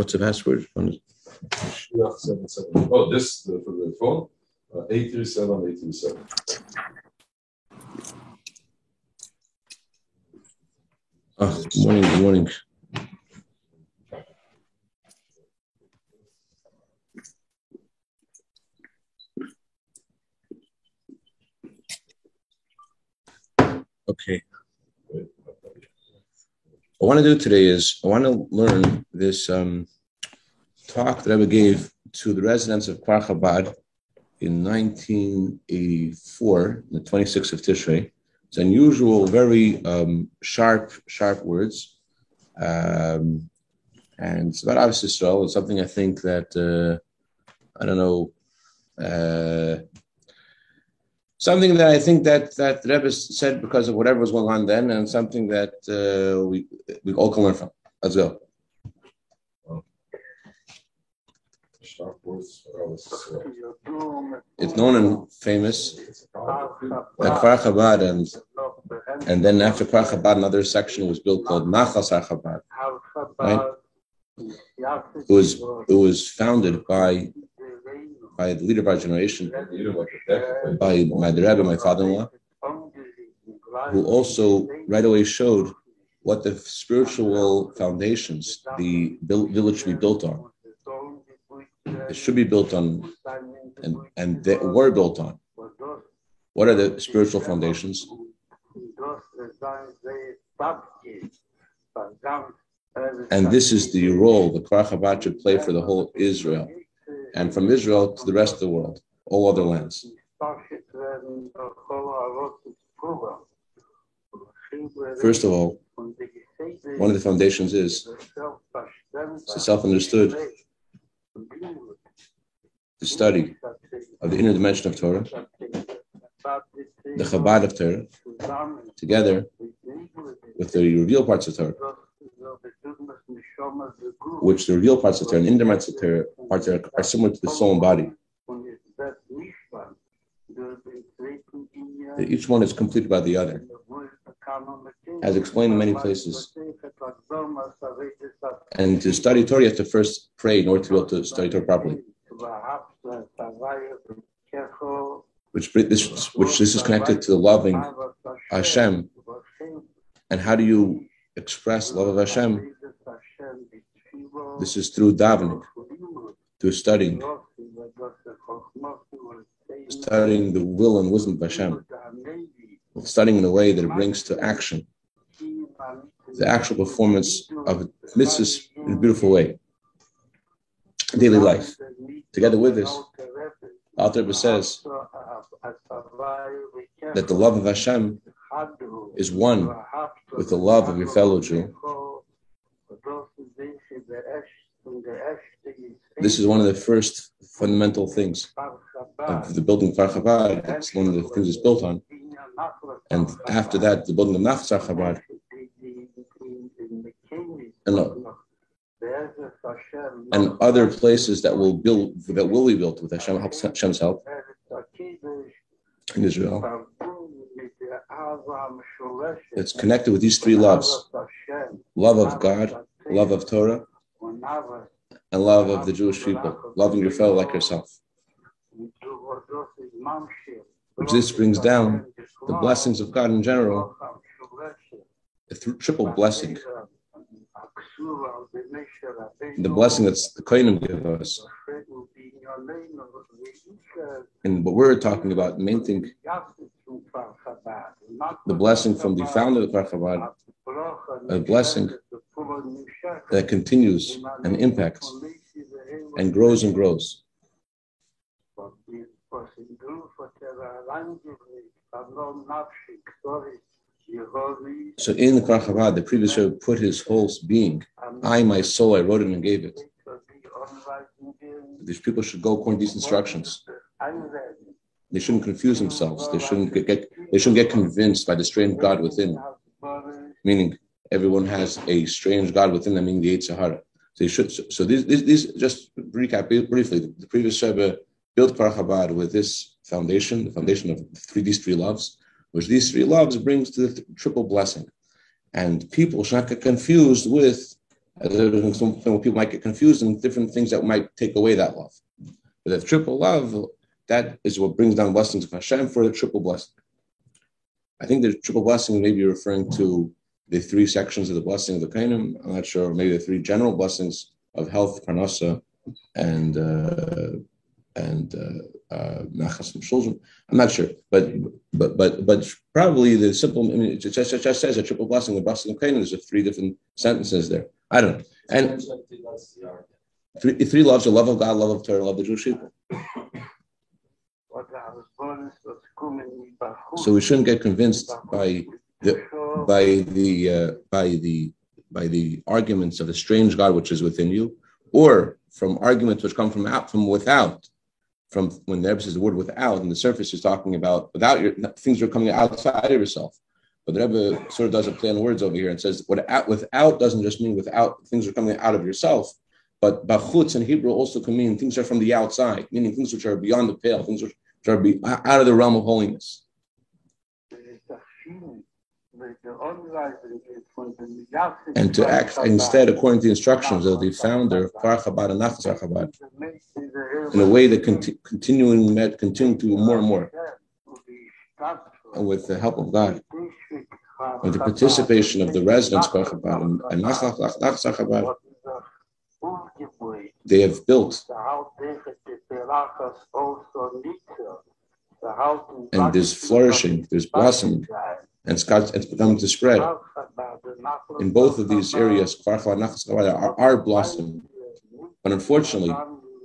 What's the password? Oh, this for the phone? Uh, 837 837. Oh, good morning, good morning. Okay. What I want to do today is I want to learn this um, talk that I gave to the residents of Kfar Chabad in 1984, the 26th of Tishrei. It's unusual, very um, sharp, sharp words. Um, and it's about Ahavas Yisrael. It's something I think that, uh, I don't know, uh, something that I think that that Rebbe said because of whatever was going on then, and something that uh, we we all can learn from. Let's go. It's known and famous that Chabad and and then after Kfar Chabad another section was built called Nachas Chabad. Right? It was it was founded by by the leader of our generation, by my Rebbe, my father-in-law, who also right away showed what the spiritual foundations the village should be built on. It should be built on, and, and they were built on. What are the spiritual foundations? And this is the role the Kfar should play for the whole Israel, and from Israel to the rest of the world, all other lands. First of all, one of the foundations is it's self-understood the study of the inner dimension of Torah, the Chabad of Torah, together with the revealed parts of Torah, which the revealed parts of Torah and inner dimensions of Torah parts are, are similar to the soul and body. That each one is completed by the other. As explained in many places. And to study Torah, you have to first pray in order to be able to study Torah properly. Which this, which this is connected to the loving Hashem. And how do you express love of Hashem? This is through davening, through studying, studying the will and wisdom of Hashem, studying in a way that it brings to action the actual performance of mitzvahs in a beautiful way, daily life. Together with this, Alter says that the love of Hashem is one with the love of your fellow Jew. This is one of the first fundamental things of the building of Chabad. It's one of the things it's built on. And after that, the building of Nachas Chabad. And, and other places that will build that will be built with Hashem, Hashem's help in Israel. It's connected with these three loves: love of God, love of Torah, and love of the Jewish people, loving your fellow like yourself. Which this brings down the blessings of God in general, a th- triple blessing. The blessing that the Kohanim give us. And what we're talking about, the main thing, the blessing from the founder of Chabad, a blessing that continues and impacts and grows and grows. So in the Kfar the previous Rebbe put his whole being, I, my soul, I wrote it and gave it. These people should go according to these instructions. They shouldn't confuse themselves. They shouldn't get, they shouldn't get convinced by the strange God within. Meaning, everyone has a strange God within them, meaning the Yetzer Hara. So you should. So these, these, just recap briefly. The previous Rebbe built Chabad with this foundation, the foundation of three, these three loves, which these three loves brings to the th- triple blessing. And people should not get confused with uh, Something where people might get confused and different things that might take away that love. But the triple love, that is what brings down blessings of Hashem for the triple blessing. I think the triple blessing may be referring to the three sections of the blessing of the Kohanim. I'm not sure, maybe the three general blessings of health, parnasa, and uh, and uh, uh. I'm not sure, but but but but probably the simple. I mean, it just, it just says a triple blessing. The blessing of Canaan. There's three different sentences there. I don't know. And three, three loves: the love of God, love of Torah, love of the Jewish people. So we shouldn't get convinced by by the uh, by the by the arguments of the strange God which is within you, or from arguments which come from out from without. From when the Rebbe says the word without, and the surface is talking about without your things are coming outside of yourself. But the Rebbe sort of does a play on words over here and says without, without doesn't just mean without things are coming out of yourself, but bachutz in Hebrew also can mean things are from the outside, meaning things which are beyond the pale, things which are be out of the realm of holiness. And to act instead according to the instructions of the founder of Chabad and Nachas in a way that conti- continuing continue to more and more, and with the help of God, with the participation of the residents of Chabad and Nachas they have built and there's flourishing, there's blossoming, and it's, beginning to spread. In both of these areas, are, are blossoming, but unfortunately,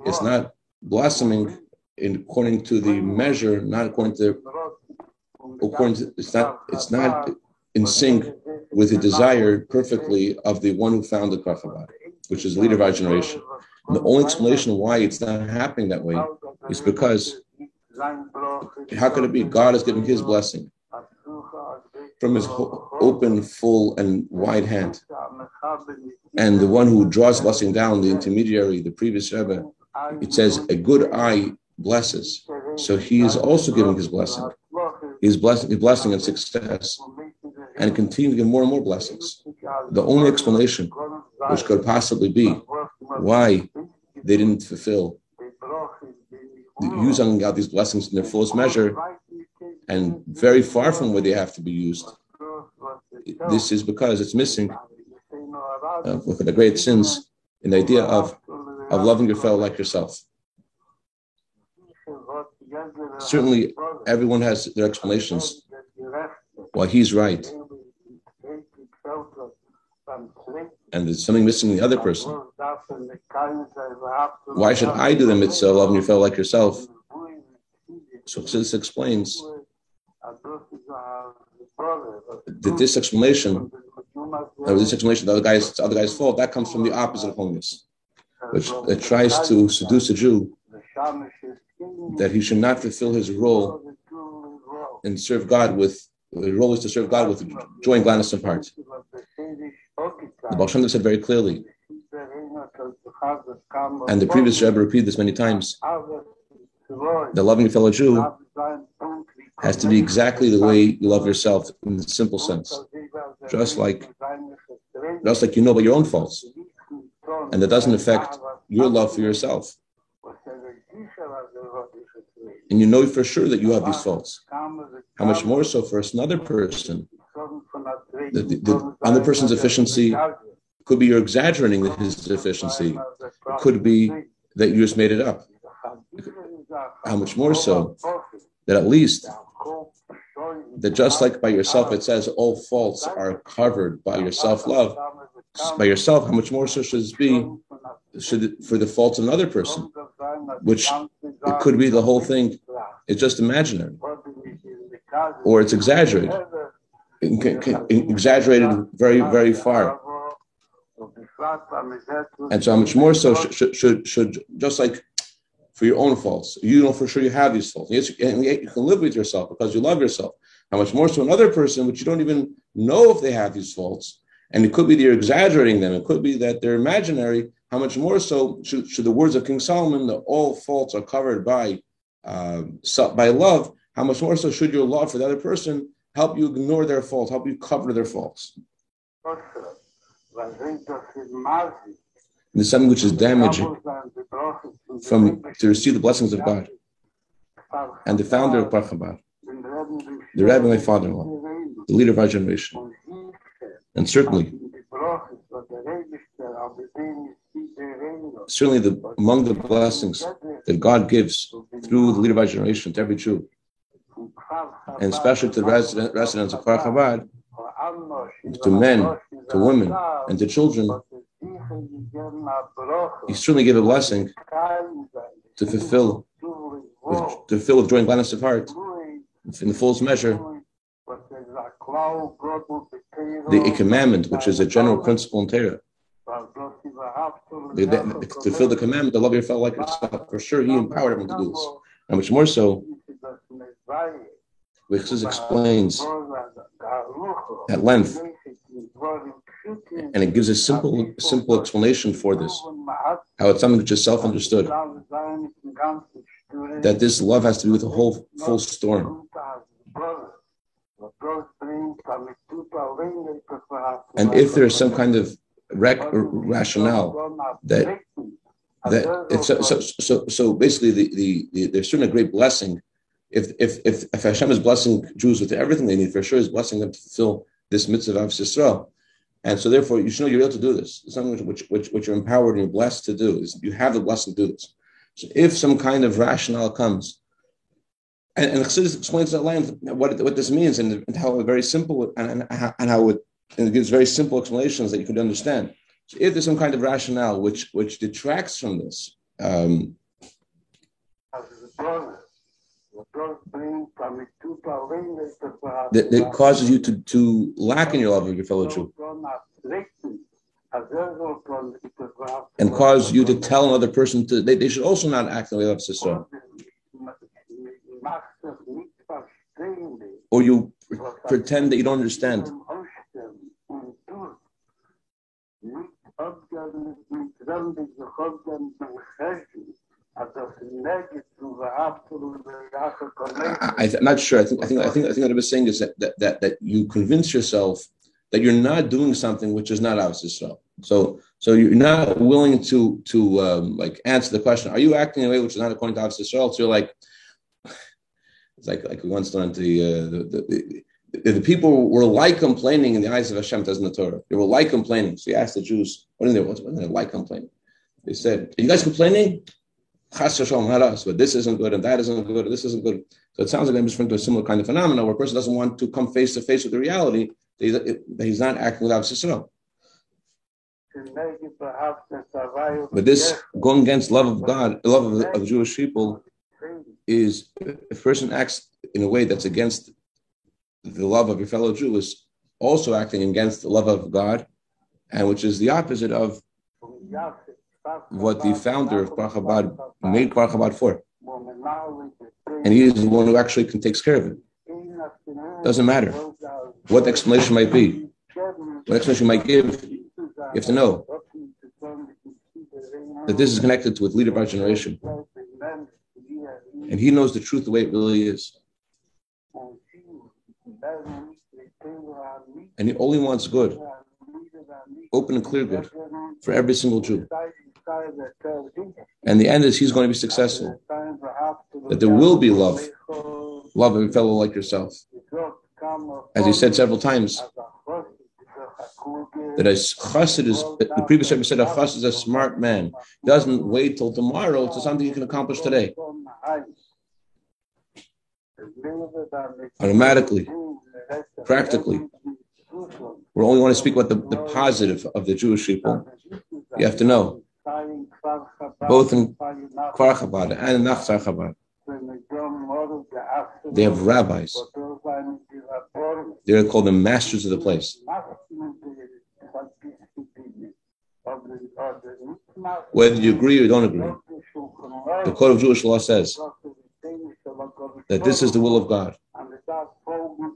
it's not blossoming in, according to the measure, not according to, according to, it's not, it's not in sync with the desire perfectly of the one who founded Kfar Chabad, which is the leader of our generation. And the only explanation why it's not happening that way is because how could it be? God has given his blessing from his open, full, and wide hand. And the one who draws blessing down, the intermediary, the previous Rebbe, it says, a good eye blesses. So he is also giving his blessing. He's blessing, his blessing and success and continue to give more and more blessings. The only explanation which could possibly be why they didn't fulfill using out these blessings in their fullest measure and very far from where they have to be used. This is because it's missing uh, with the great sins in the idea of, of loving your fellow like yourself. Certainly, everyone has their explanations why he's right. And there's something missing in the other person. Why should I do the mitzvah of loving your fellow like yourself? So this explains that this explanation, or this explanation, the other guy's, the other guy's fault, that comes from the opposite of holiness, which tries to seduce a Jew that he should not fulfill his role and serve God with the role is to serve God with joy and gladness of heart. The Baal Shem said very clearly, and the previous Rebbe repeated this many times. The loving fellow Jew has to be exactly the way you love yourself in the simple sense. Just like just like you know about your own faults. And that doesn't affect your love for yourself. And you know for sure that you have these faults. How much more so for another person? The, the, the other person's efficiency could be you're exaggerating his deficiency. It could be that you just made it up. How much more so that at least that just like by yourself it says all faults are covered by your self-love by yourself how much more so should it be should it, for the faults of another person which it could be the whole thing is just imaginary or it's exaggerated exaggerated very very far and so how much more so should, should, should just like for your own faults. You know for sure you have these faults. Yes, you can live with yourself because you love yourself. How much more so another person, which you don't even know if they have these faults. And it could be that you're exaggerating them. It could be that they're imaginary. How much more so should, should the words of King Solomon, that all faults are covered by uh, by love, how much more so should your love for the other person help you ignore their faults, help you cover their faults? There's something which is damaging from to receive the blessings of God. And the founder of Chabad, the Rebbe, my father-in-law, the leader of our generation, and certainly, certainly the among the blessings that God gives through the leader of our generation to every Jew, and especially to the resident, residents of Kfar Chabad, to men, to women, and to children, he certainly gave a blessing to fulfill, to fulfill with joy and gladness of heart, in the fullest measure, the a commandment, which is a general principle in Torah. The, the, to fulfill the commandment, to love your fellow like yourself. For sure, he empowered everyone to do this. And much more so, which explains at length and it gives a simple, simple explanation for this. How it's something which is self-understood. That this love has to do with a whole full storm. And if there is some kind of rec- rationale that that it's so so so, so basically the, the, the there's certainly a great blessing if if if if Hashem is blessing Jews with everything they need, for sure is blessing them to fulfill this mitzvah of Yisrael. And so, therefore, you should know you're able to do this. It's something which, which, which you're empowered and you're blessed to do. Is you have the blessing to do this. So, if some kind of rationale comes, and, and Chassidus explains at length what, what this means and, and how very simple and, and, and how it, and it gives very simple explanations that you could understand. So, if there's some kind of rationale which which detracts from this, um, that, that causes you to, to lack in your love of your fellow Jew and cause you to tell another person to they, they should also not act in the way of sister or you pretend that you don't understand I, am not sure. I think I think I think I think what I was saying is that, that that that you convince yourself that you're not doing something which is not Ahavas Yisrael. So so you're not willing to to um, like answer the question: Are you acting in a way which is not according to Ahavas Yisrael? So you're like, it's like like we once learned the, uh, the, the, the the people were like complaining in the eyes of Hashem, doesn't the Torah? They were like complaining. So he asked the Jews, what are they, what are they like complaining? They said, Are you guys complaining? chas not us, but this isn't good and that isn't good this isn't good. So it sounds like I'm just referring to a similar kind of phenomenon where a person doesn't want to come face to face with the reality that he's not acting without Sisro. But this going against love of God, love of, of Jewish people, is if a person acts in a way that's against the love of your fellow Jew is also acting against the love of God, and which is the opposite of what the founder of Kfar Chabad made Kfar Chabad for. And he is the one who actually can take care of it. Doesn't matter what explanation might be, what explanation might give. You have to know that this is connected with leader of our generation. And he knows the truth the way it really is. And he only wants good, open and clear good for every single Jew. And the end is he's going to be successful. That there will be love, love of a fellow like yourself. As he said several times, that a chassid is, the previous Rebbe said a chassid is a smart man. Doesn't wait till tomorrow to something he can accomplish today. Automatically, practically. We only want to speak about the, the positive of the Jewish people. You have to know both in Kfar Chabad and in Nachas Chabad. They have rabbis. They're called the masters of the place. Whether you agree or don't agree, the Code of Jewish Law says that this is the will of God.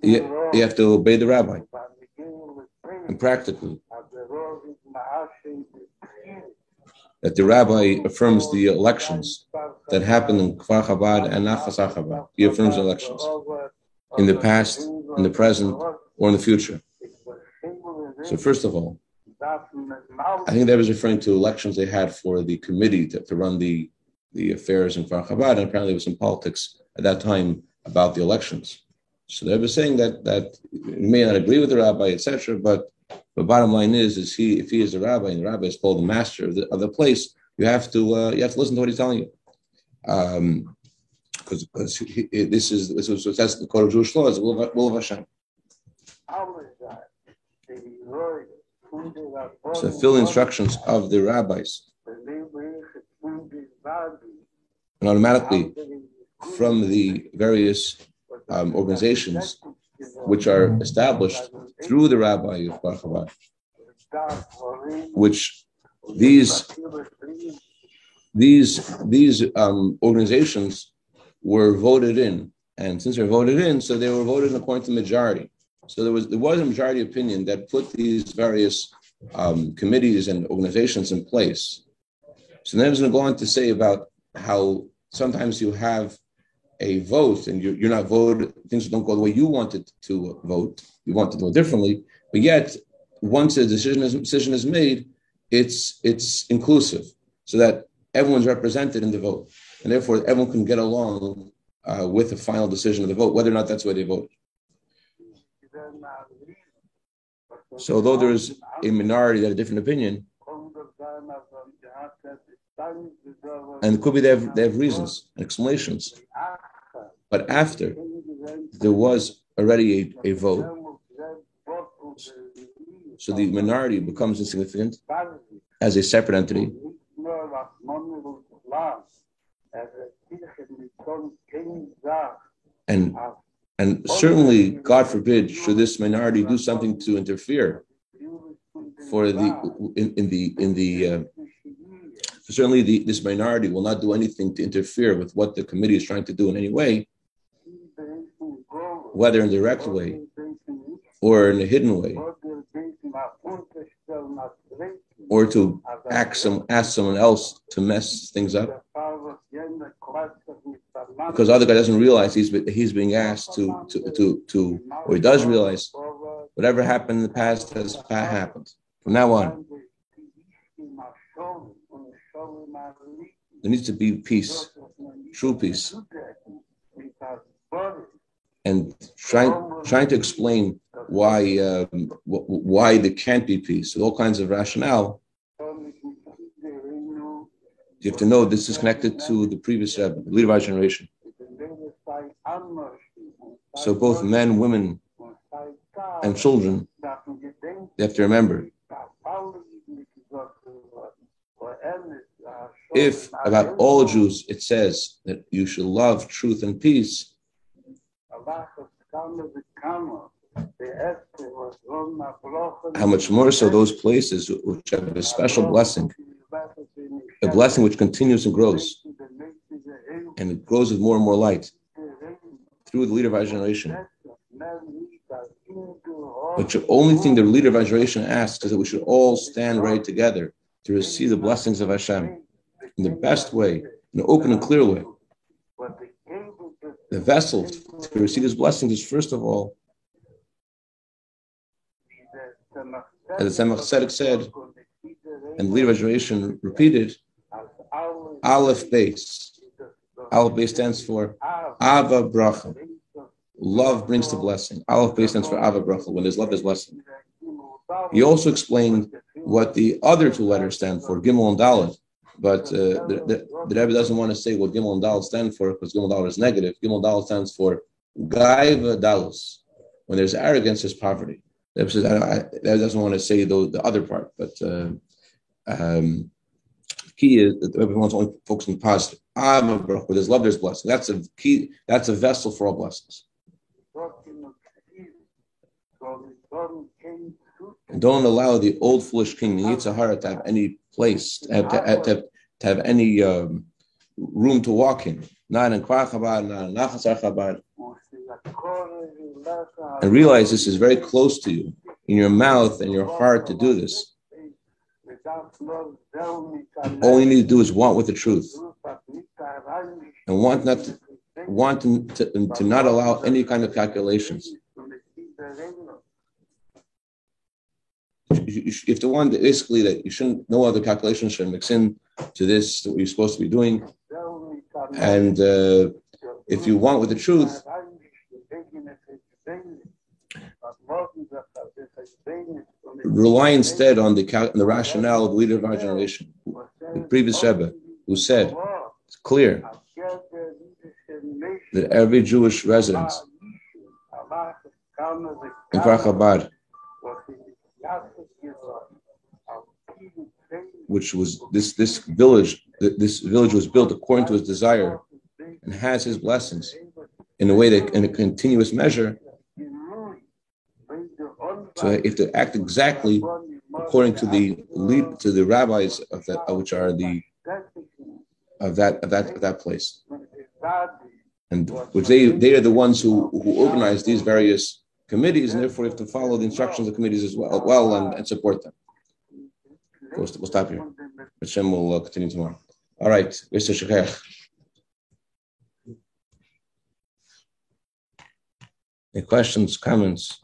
You, you have to obey the rabbi. And practically, that the rabbi affirms the elections that happened in Kfar Chabad and Nachas Chabad. He affirms elections in the past, in the present, or in the future. So first of all, I think that was referring to elections they had for the committee to, to run the, the affairs in Kfar Chabad, and apparently there was some politics at that time about the elections. So they were saying that that you may not agree with the rabbi, etc., but the bottom line is, is he if he is the rabbi and the rabbi is called the master of the, of the place, you have to uh, you have to listen to what he's telling you. Um, because this is this was that's the code of Jewish law is the will of, will of Hashem. So fill instructions of the rabbis. And automatically from the various um, organizations which are established through the rabbi of Bar which these these these um, organizations were voted in, and since they're voted in, so they were voted in according to majority. So there was there was a majority opinion that put these various um, committees and organizations in place. So then I was going to go on to say about how sometimes you have a vote and you're, you're not voted, things don't go the way you wanted to vote. You want to do it differently, but yet once a decision is, decision is made, it's it's inclusive, so that everyone's represented in the vote, and therefore everyone can get along uh, with the final decision of the vote, whether or not that's where they voted. So, although there is a minority that a different opinion, and it could be they have, they have reasons and explanations, but after there was already a, a vote, so the minority becomes insignificant as a separate entity. And and certainly, God forbid, should this minority do something to interfere for the in, in the in the uh, certainly the, this minority will not do anything to interfere with what the committee is trying to do in any way, whether in direct way or in a hidden way, or to ask, some, ask someone else to mess things up because the other guy doesn't realize he's he's being asked to to to to or he does realize whatever happened in the past has happened. From now on, there needs to be peace, true peace, and trying trying to explain why um, why there can't be peace with all kinds of rationale you have to know this is connected to the previous Rebbe, the leader of our generation. So both men, women, and children, they have to remember. If about all Jews it says that you should love truth and peace, how much more so those places which have a special blessing a blessing which continues and grows, and it grows with more and more light through the leader of our generation. But the only thing the leader of our generation asks is that we should all stand right together to receive the blessings of Hashem in the best way, in an open and clear way. The vessel to receive his blessings is first of all, as the Tzemach said, and the leader of generation repeated, Aleph base. Aleph base stands for Ahava Bracha. Love brings the blessing. Aleph base stands for Ahava Bracha. When there's love, there's blessing. He also explained what the other two letters stand for, Gimel and Dalet. But uh, the, the, the Rebbe doesn't want to say what Gimel and Dalet stand for because Gimel and Dalet is negative. Gimel and Dalet stands for Gaiva Dalus. When there's arrogance, there's poverty. Rebbe says, I, I, that doesn't want to say the, the other part, but uh, um, key is that everyone's only focusing on the positive. Where there's love, there's blessing. That's a key. That's a vessel for all blessings. And don't allow the old foolish king, Yetzer Hara, to have any place, to have, to have, to have, to have any um, room to walk in. Not in Kfar Chabad, not in Nachas Chabad. And realize this is very close to you, in your mouth and your heart to do this. All you need to do is want with the truth, and want not to, want to, to, to not allow any kind of calculations. if the one basically that you shouldn't, no other calculations should mix in to this that we're supposed to be doing. And uh, if you want with the truth, rely instead on the, the rationale of the leader of our generation, the previous Rebbe, who said, it's clear that every Jewish resident in Kfar which was this this village, this village was built according to his desire and has his blessings in a way that in a continuous measure. So if to act exactly according to the lead to the rabbis of that, which are the of that of that of that place, and which they they are the ones who who organize these various committees, and therefore have to follow the instructions of the committees as well, well and, and support them. We'll, we'll stop here. Hashem will uh, continue tomorrow. All right, Mr. Shekech. Any questions, comments?